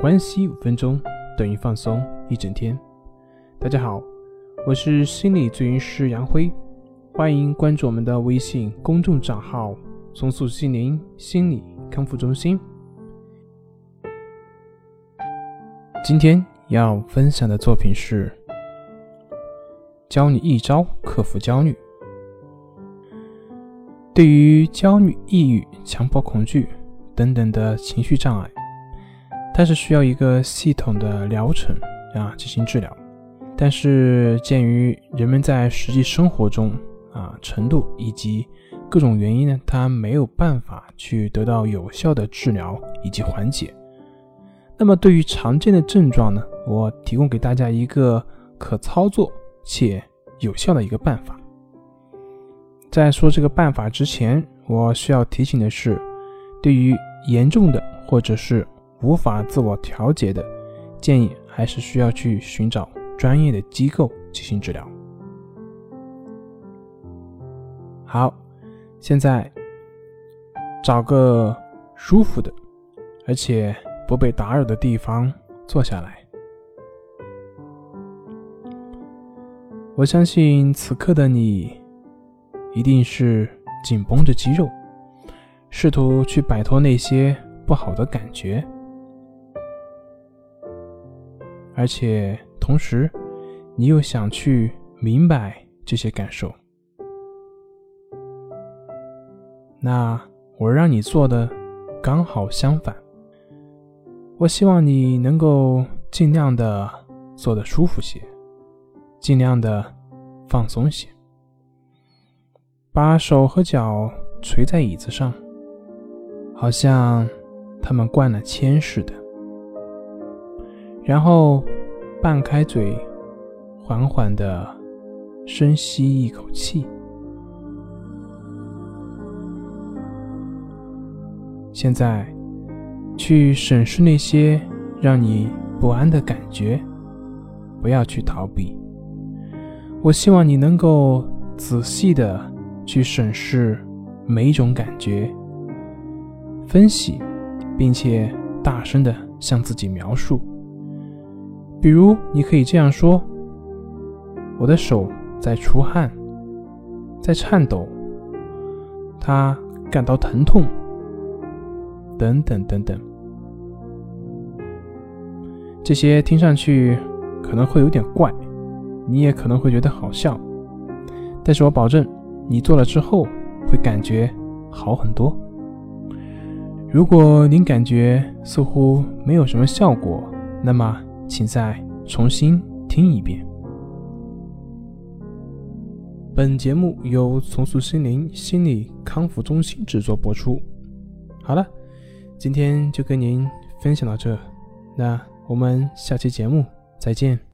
关系五分钟等于放松一整天。大家好，我是心理咨询师杨辉，欢迎关注我们的微信公众账号“重塑心灵心理康复中心”。今天要分享的作品是教你一招克服焦虑。对于焦虑、抑郁、强迫恐惧等等的情绪障碍，它是需要一个系统的疗程啊进行治疗。但是鉴于人们在实际生活中啊程度以及各种原因呢，它没有办法去得到有效的治疗以及缓解。那么对于常见的症状呢，我提供给大家一个可操作且有效的一个办法。在说这个办法之前，我需要提醒的是，对于严重的或者是无法自我调节的，建议还是需要去寻找专业的机构进行治疗。好，现在找个舒服的，而且不被打扰的地方坐下来。我相信此刻的你。一定是紧绷着肌肉，试图去摆脱那些不好的感觉，而且同时，你又想去明白这些感受。那我让你做的刚好相反，我希望你能够尽量的做的舒服些，尽量的放松些。把手和脚垂在椅子上，好像他们灌了铅似的。然后半开嘴，缓缓的深吸一口气。现在，去审视那些让你不安的感觉，不要去逃避。我希望你能够仔细的。去审视每一种感觉，分析，并且大声的向自己描述。比如，你可以这样说：“我的手在出汗，在颤抖，它感到疼痛，等等等等。”这些听上去可能会有点怪，你也可能会觉得好笑，但是我保证。你做了之后会感觉好很多。如果您感觉似乎没有什么效果，那么请再重新听一遍。本节目由重塑心灵心理康复中心制作播出。好了，今天就跟您分享到这，那我们下期节目再见。